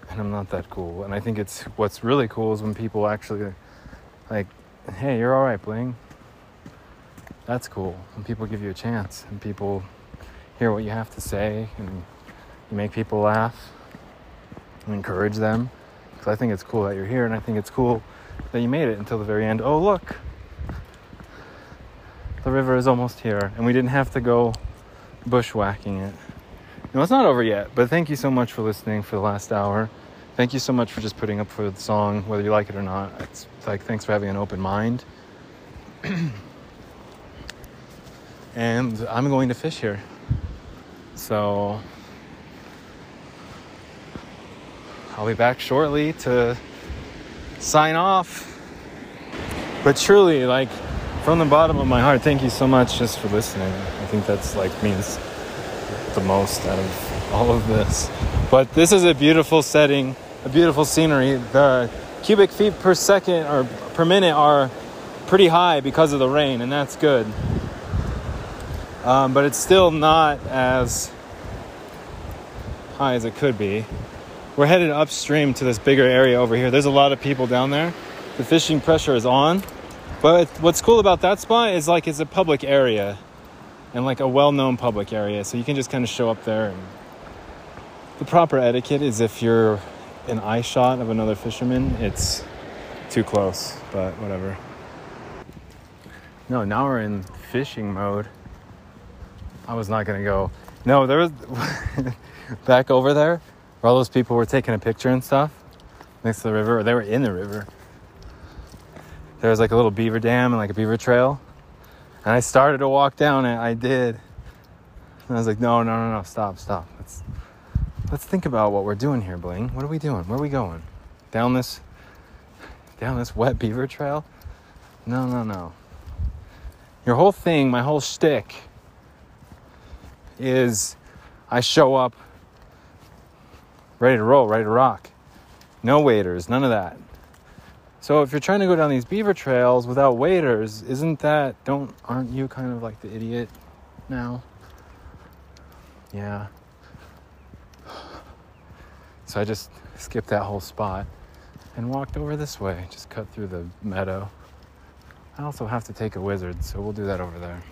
And I'm not that cool. And I think it's what's really cool is when people actually, like, hey, you're alright, Bling. That's cool. When people give you a chance and people hear what you have to say and you make people laugh and encourage them. Because I think it's cool that you're here and I think it's cool that you made it until the very end. Oh, look! The river is almost here and we didn't have to go bushwhacking it. No, it's not over yet, but thank you so much for listening for the last hour. Thank you so much for just putting up for the song, whether you like it or not. It's like, thanks for having an open mind. and I'm going to fish here. So I'll be back shortly to sign off. But truly, like from the bottom of my heart, thank you so much just for listening. I think that's like means the most out of all of this. But this is a beautiful setting, a beautiful scenery. The cubic feet per second or per minute are pretty high because of the rain, and that's good. Um, but it's still not as high as it could be. We're headed upstream to this bigger area over here. There's a lot of people down there. The fishing pressure is on. But what's cool about that spot is like it's a public area and like a well-known public area. So you can just kind of show up there the proper etiquette is if you're an eye shot of another fisherman, it's too close, but whatever. No, now we're in fishing mode. I was not gonna go. No, there was back over there where all those people were taking a picture and stuff next to the river, or they were in the river. There was like a little beaver dam and like a beaver trail. And I started to walk down it. I did. And I was like, no, no, no, no, stop, stop. Let's let's think about what we're doing here, Bling. What are we doing? Where are we going? Down this down this wet beaver trail? No, no, no. Your whole thing, my whole shtick is I show up ready to roll, ready to rock. No waders, none of that. So if you're trying to go down these beaver trails without waders, isn't that don't aren't you kind of like the idiot now? Yeah. So I just skipped that whole spot and walked over this way, just cut through the meadow. I also have to take a wizard, so we'll do that over there.